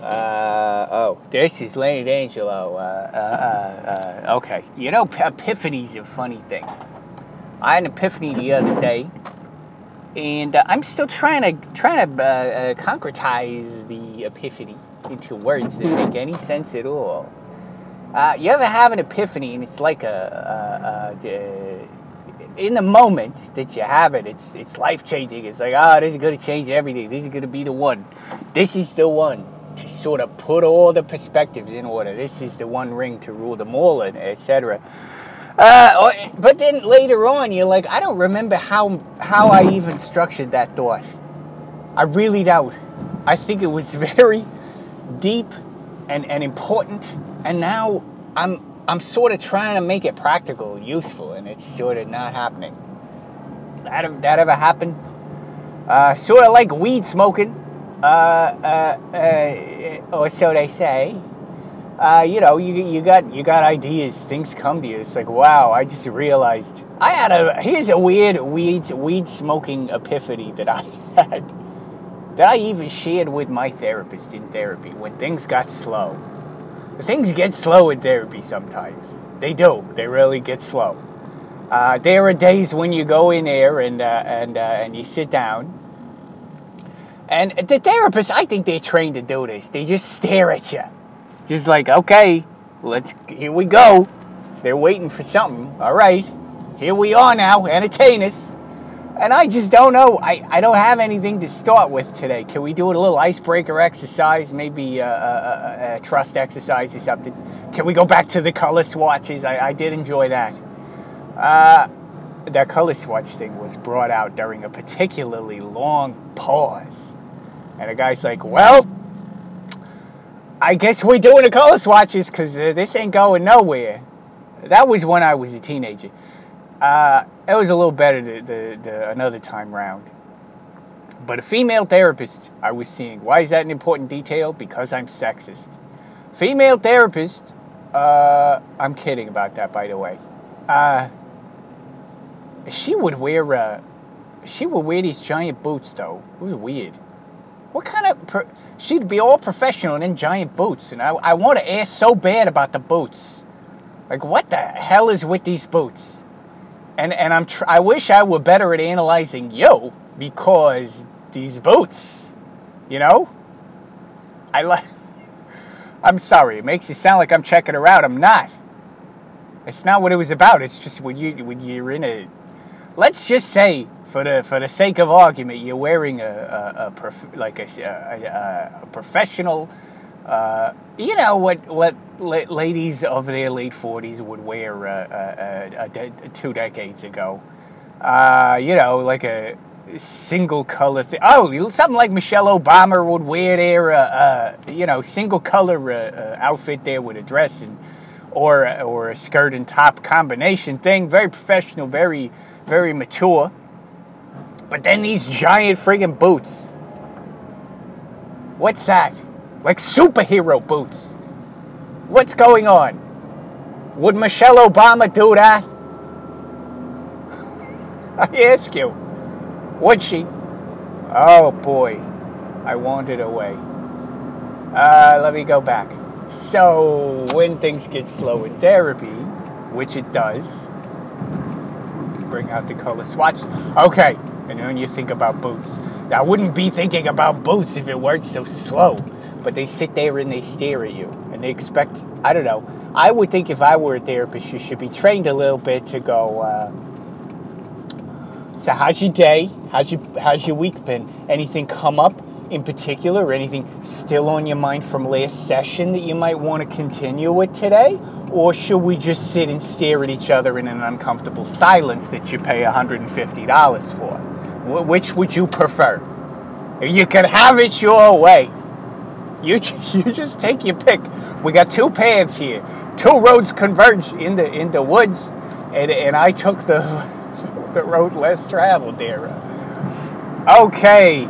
Uh, oh, this is Lane D'Angelo. Uh, uh, uh, okay. You know, epiphany's a funny thing. I had an epiphany the other day, and uh, I'm still trying to trying to uh, concretize the epiphany into words that make any sense at all. Uh, you ever have an epiphany, and it's like a, a, a, a in the moment that you have it, it's it's life changing. It's like, oh, this is gonna change everything. This is gonna be the one. This is the one sort of put all the perspectives in order. This is the one ring to rule them all, and etc. Uh, but then later on, you're like, I don't remember how how I even structured that thought. I really don't. I think it was very deep and, and important, and now I'm I'm sort of trying to make it practical, useful, and it's sort of not happening. That that ever happened? Uh, sort of like weed smoking, or so they say uh, you know, you you got you got ideas, things come to you. It's like, wow, I just realized I had a here's a weird weed weed smoking epiphany that I had that I even shared with my therapist in therapy when things got slow. Things get slow in therapy sometimes. They do. They really get slow. Uh, there are days when you go in there and uh, and uh, and you sit down. And the therapist, I think they're trained to do this. They just stare at you just like, okay, let's here we go. They're waiting for something. All right, here we are now. Entertain us. And I just don't know. I, I don't have anything to start with today. Can we do a little icebreaker exercise? Maybe a, a, a trust exercise or something. Can we go back to the color swatches? I, I did enjoy that. Uh, that color swatch thing was brought out during a particularly long pause. And the guy's like, well, I guess we're doing the color swatches because uh, this ain't going nowhere. That was when I was a teenager. Uh, it was a little better the, the, the, another time round. But a female therapist I was seeing. Why is that an important detail? Because I'm sexist. Female therapist. Uh, I'm kidding about that, by the way. Uh, she would wear. Uh, she would wear these giant boots, though. It was weird. What kind of. Per- she'd be all professional in giant boots. And I, I want to ask so bad about the boots. Like, what the hell is with these boots? And, and I'm tr- I wish I were better at analyzing you because these boots, you know? I like. I'm sorry. It makes it sound like I'm checking her out. I'm not. It's not what it was about. It's just when you when you're in a. Let's just say for the for the sake of argument, you're wearing a, a, a prof, like a, a, a professional, uh, you know what what ladies of their late 40s would wear uh, two decades ago. Uh, you know, like a single color thing. Oh, something like Michelle Obama would wear their, uh, uh, you know, single color uh, outfit there with a dress and or or a skirt and top combination thing. Very professional, very very mature. But then these giant friggin' boots. What's that? Like superhero boots. What's going on? Would Michelle Obama do that? I ask you. Would she? Oh boy. I wandered away. Uh, let me go back. So, when things get slow in therapy, which it does, bring out the color swatch. Okay, and when you think about boots, I wouldn't be thinking about boots if it weren't so slow. But they sit there and they stare at you, and they expect. I don't know. I would think if I were a therapist, you should be trained a little bit to go. Uh, so how's your day? How's your how's your week been? Anything come up in particular, or anything still on your mind from last session that you might want to continue with today? Or should we just sit and stare at each other in an uncomfortable silence that you pay $150 for? Which would you prefer? You can have it your way. You, you just take your pick. We got two paths here. Two roads converge in the in the woods, and, and I took the the road less traveled there. Okay.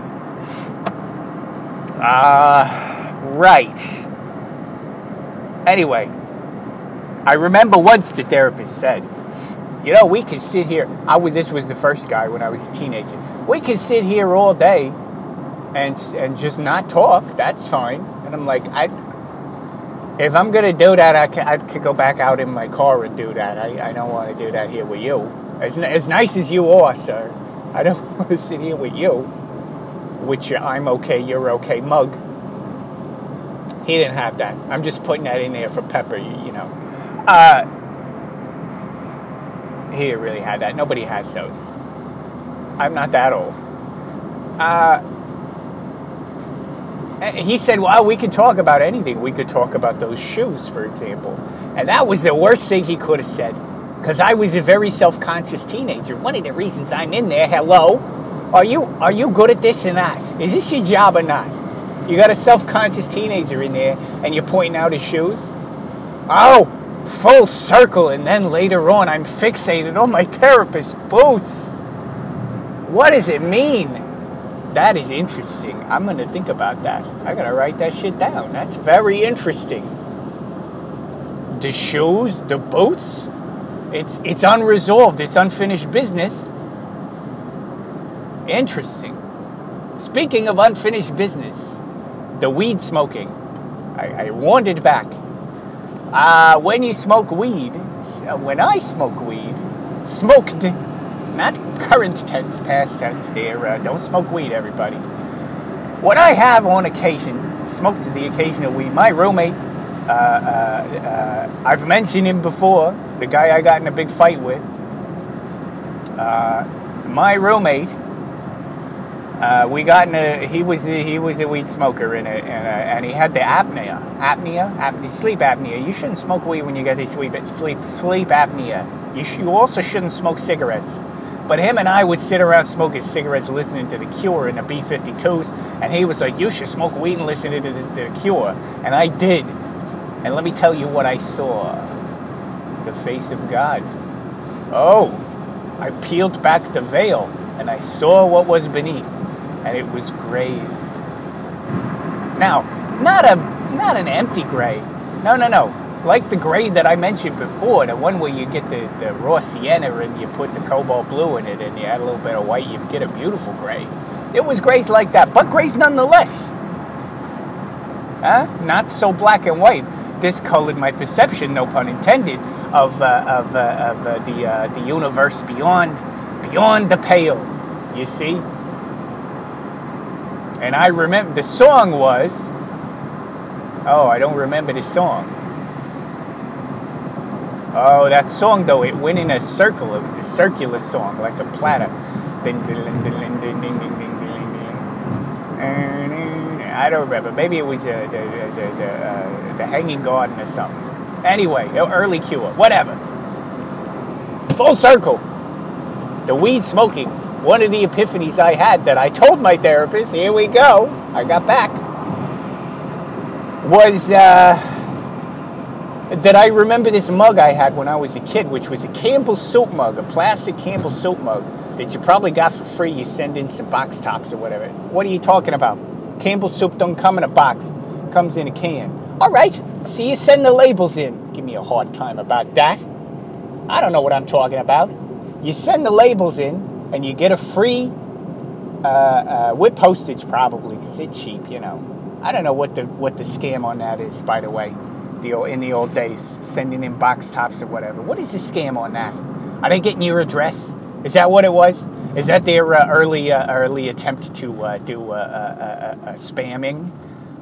Uh, right. Anyway, I remember once the therapist said, you know, we could sit here. I was this was the first guy when I was a teenager. We could sit here all day and and just not talk. That's fine. And I'm like, I, if I'm gonna do that, I I could go back out in my car and do that. I, I don't want to do that here with you. As, as nice as you are, sir, I don't want to sit here with you. Which I'm okay, you're okay, mug. He didn't have that. I'm just putting that in there for Pepper, you, know. Uh, he really have that. Nobody has those. I'm not that old. Uh, he said, well, we could talk about anything. We could talk about those shoes, for example. And that was the worst thing he could have said. Because I was a very self-conscious teenager. One of the reasons I'm in there, hello, are you are you good at this and that? Is this your job or not? You got a self-conscious teenager in there, and you're pointing out his shoes. Oh, full circle, and then later on, I'm fixated on my therapist's boots. What does it mean? That is interesting. I'm going to think about that. I got to write that shit down. That's very interesting. The shoes, the boots, it's it's unresolved. It's unfinished business. Interesting. Speaking of unfinished business, the weed smoking. I, I back. Uh, when you smoke weed, when I smoke weed, smoked not current tense, past tense there. Uh, don't smoke weed, everybody. What I have on occasion, smoked the occasional weed, my roommate, uh, uh, uh, I've mentioned him before, the guy I got in a big fight with. Uh, my roommate, uh, we got in a, he was a, he was a weed smoker in and, and he had the apnea, apnea, apnea, sleep apnea. You shouldn't smoke weed when you get the sleep sleep sleep apnea. You, sh- you also shouldn't smoke cigarettes. But him and I would sit around smoking cigarettes, listening to The Cure in the B-52s, and he was like, "You should smoke weed and listen to the, the Cure," and I did. And let me tell you what I saw: the face of God. Oh, I peeled back the veil, and I saw what was beneath, and it was grays. Now, not a not an empty gray. No, no, no like the gray that I mentioned before, the one where you get the, the raw sienna and you put the cobalt blue in it and you add a little bit of white, you get a beautiful gray. It was grays like that, but grays nonetheless. Huh? Not so black and white. Discolored my perception, no pun intended, of, uh, of, uh, of uh, the, uh, the universe beyond, beyond the pale, you see? And I remember, the song was, oh, I don't remember the song. Oh, that song though, it went in a circle. It was a circular song, like a platter. I don't remember. Maybe it was uh, the the the, uh, the Hanging Garden or something. Anyway, early Cure, whatever. Full circle. The weed smoking. One of the epiphanies I had that I told my therapist. Here we go. I got back. Was. Uh, that I remember this mug I had when I was a kid, which was a Campbell soap mug, a plastic Campbell soap mug that you probably got for free. You send in some box tops or whatever. What are you talking about? Campbell soup don't come in a box, comes in a can. All right, so you send the labels in. Give me a hard time about that. I don't know what I'm talking about. You send the labels in, and you get a free uh, uh, with postage probably because it's cheap, you know. I don't know what the what the scam on that is, by the way the in the old days, sending in box tops or whatever. What is the scam on that? Are they getting your address? Is that what it was? Is that their uh, early uh, early attempt to uh, do uh, spamming?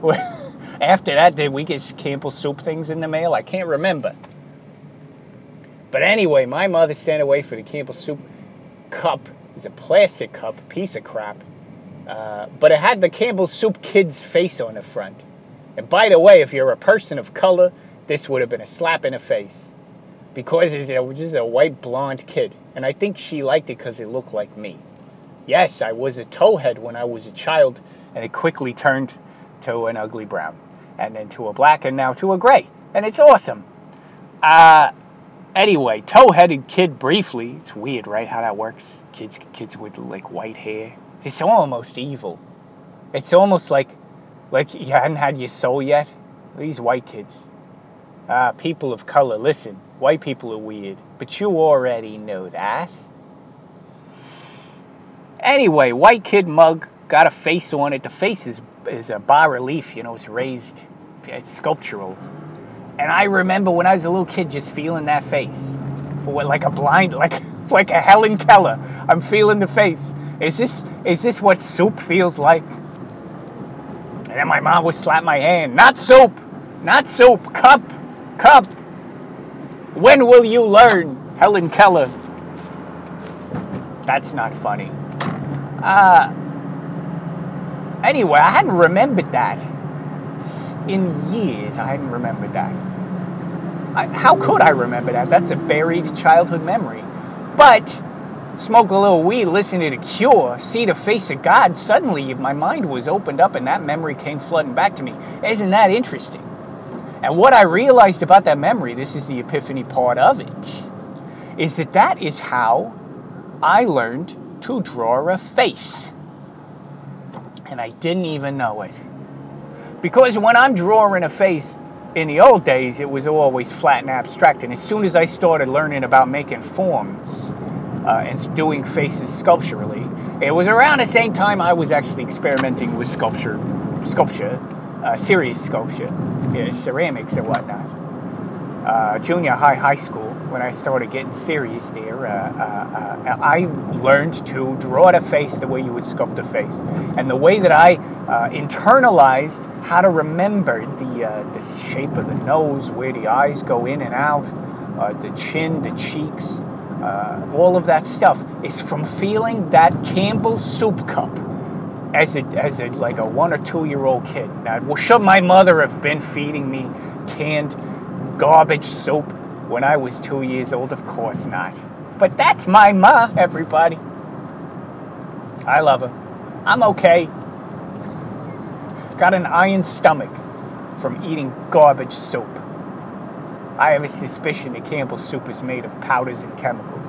After that, did we get Campbell soup things in the mail? I can't remember. But anyway, my mother sent away for the Campbell soup cup. It's a plastic cup, piece of crap. but it had the Campbell soup kid's face on the front. And by the way, if you're a person of color, this would have been a slap in the face. Because he's just a white blonde kid. And I think she liked it because it looked like me. Yes, I was a towhead when I was a child, and it quickly turned to an ugly brown. And then to a black, and now to a gray. And it's awesome. Uh, anyway, tow-headed kid briefly. It's weird, right, how that works? Kids, kids with like white hair. It's almost evil. It's almost like like you hadn't had your soul yet? These white kids. Ah, people of color, listen. White people are weird, but you already know that. Anyway, white kid mug got a face on it. The face is is a bas relief. You know, it's raised, it's sculptural. And I remember when I was a little kid, just feeling that face, for what, like a blind, like like a Helen Keller. I'm feeling the face. Is this is this what soup feels like? And then my mom would slap my hand. Not soup, not soup. Cup, cup. When will you learn, Helen Keller? That's not funny. Uh, anyway, I hadn't remembered that in years. I hadn't remembered that. I, how could I remember that? That's a buried childhood memory. But smoke a little weed, listen to The Cure, see the face of God, suddenly my mind was opened up and that memory came flooding back to me. Isn't that interesting? And what I realized about that memory, this is the epiphany part of it, is that that is how I learned to draw a face. And I didn't even know it. Because when I'm drawing a face, in the old days, it was always flat and abstract. And as soon as I started learning about making forms uh, and doing faces sculpturally, it was around the same time I was actually experimenting with sculpture, sculpture, uh, serious sculpture, yeah, ceramics and whatnot. Uh, junior high, high school, when I started getting serious there, uh, uh, uh, I learned to draw the face the way you would sculpt a face. And the way that I uh, internalized how to remember the, uh, the shape of the nose, where the eyes go in and out, the chin, the cheeks, all of that stuff is from feeling that Campbell soup cup as a, as a like a one or two year old kid. Now, should my mother have been feeding me canned garbage soup when I was two years old? Of course not. But that's my ma, everybody. I love her. I'm okay. Got an iron stomach from eating garbage soup. I have a suspicion that Campbell's soup is made of powders and chemicals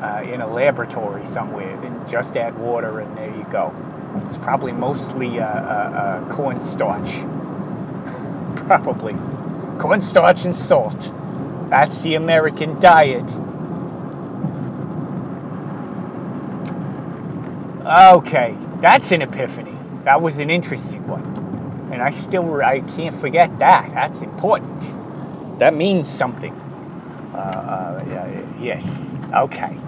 uh, in a laboratory somewhere. Then just add water and there you go. It's probably mostly uh, uh, uh cornstarch. probably. Cornstarch and salt. That's the American diet. Okay, that's an epiphany. That was an interesting one. And I still I can't forget that. That's important. That means something. Uh, uh, yes. Okay.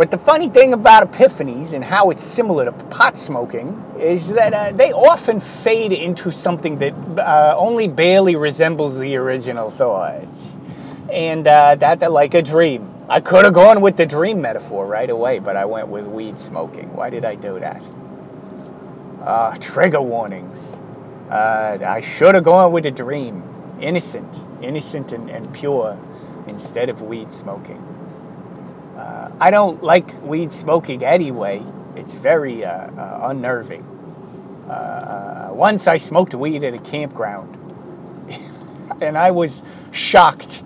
But the funny thing about epiphanies and how it's similar to pot smoking is that uh, they often fade into something that uh, only barely resembles the original thought. And uh, that, like a dream. I could have gone with the dream metaphor right away, but I went with weed smoking. Why did I do that? Uh, trigger warnings. Uh, I should have gone with a dream. Innocent. Innocent and, and pure instead of weed smoking. Uh, I don't like weed smoking anyway. It's very uh, uh, unnerving. Uh, uh, once I smoked weed at a campground, and I was shocked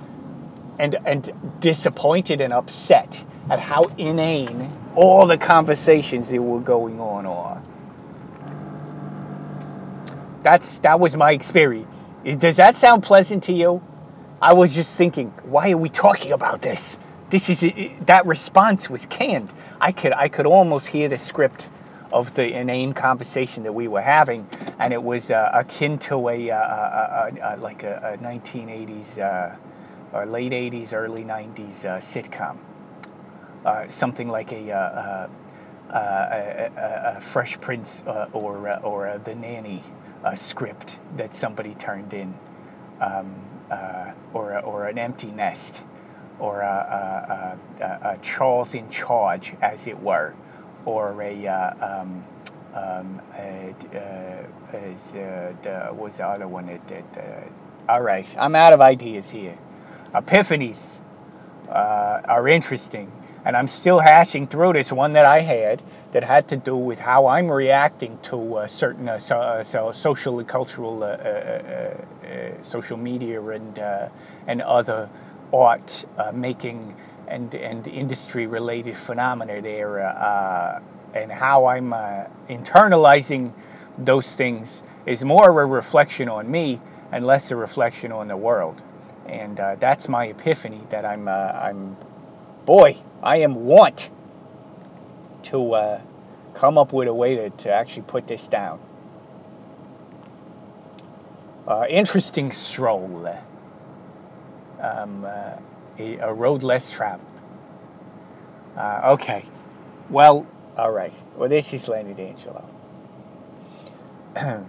and and disappointed and upset at how inane all the conversations that were going on are. That's that was my experience. Does that sound pleasant to you? I was just thinking, why are we talking about this? This is that response was canned. I could I could almost hear the script of the inane conversation that we were having, and it was uh, akin to a, uh, uh, uh, like a, a 1980s uh, or late 80s, early 90s sitcom, something like a, a, a Fresh Prince or or The Nanny script that somebody turned in, um, or or an Empty Nest or a, a, a, a, Charles in charge, as it were, or a, uh, um, um, uh, uh, the, what's the other one? That, that, uh, all right, I'm out of ideas here. Epiphanies uh, are interesting, and I'm still hashing through this one that I had that had to do with how I'm reacting to uh, certain uh, so, uh, so social and cultural social media and and other art uh, making and, and industry related phenomena there uh, and how I'm uh, internalizing those things is more a reflection on me and less a reflection on the world. And uh, that's my epiphany that I'm, uh, I'm, boy, I am want to, uh, come up with a way to, to actually put this down. Interesting stroll um, uh, a, a, road less traveled. Uh, okay, well, all right. Well, this is Lenny D'Angelo. oh,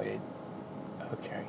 it, okay.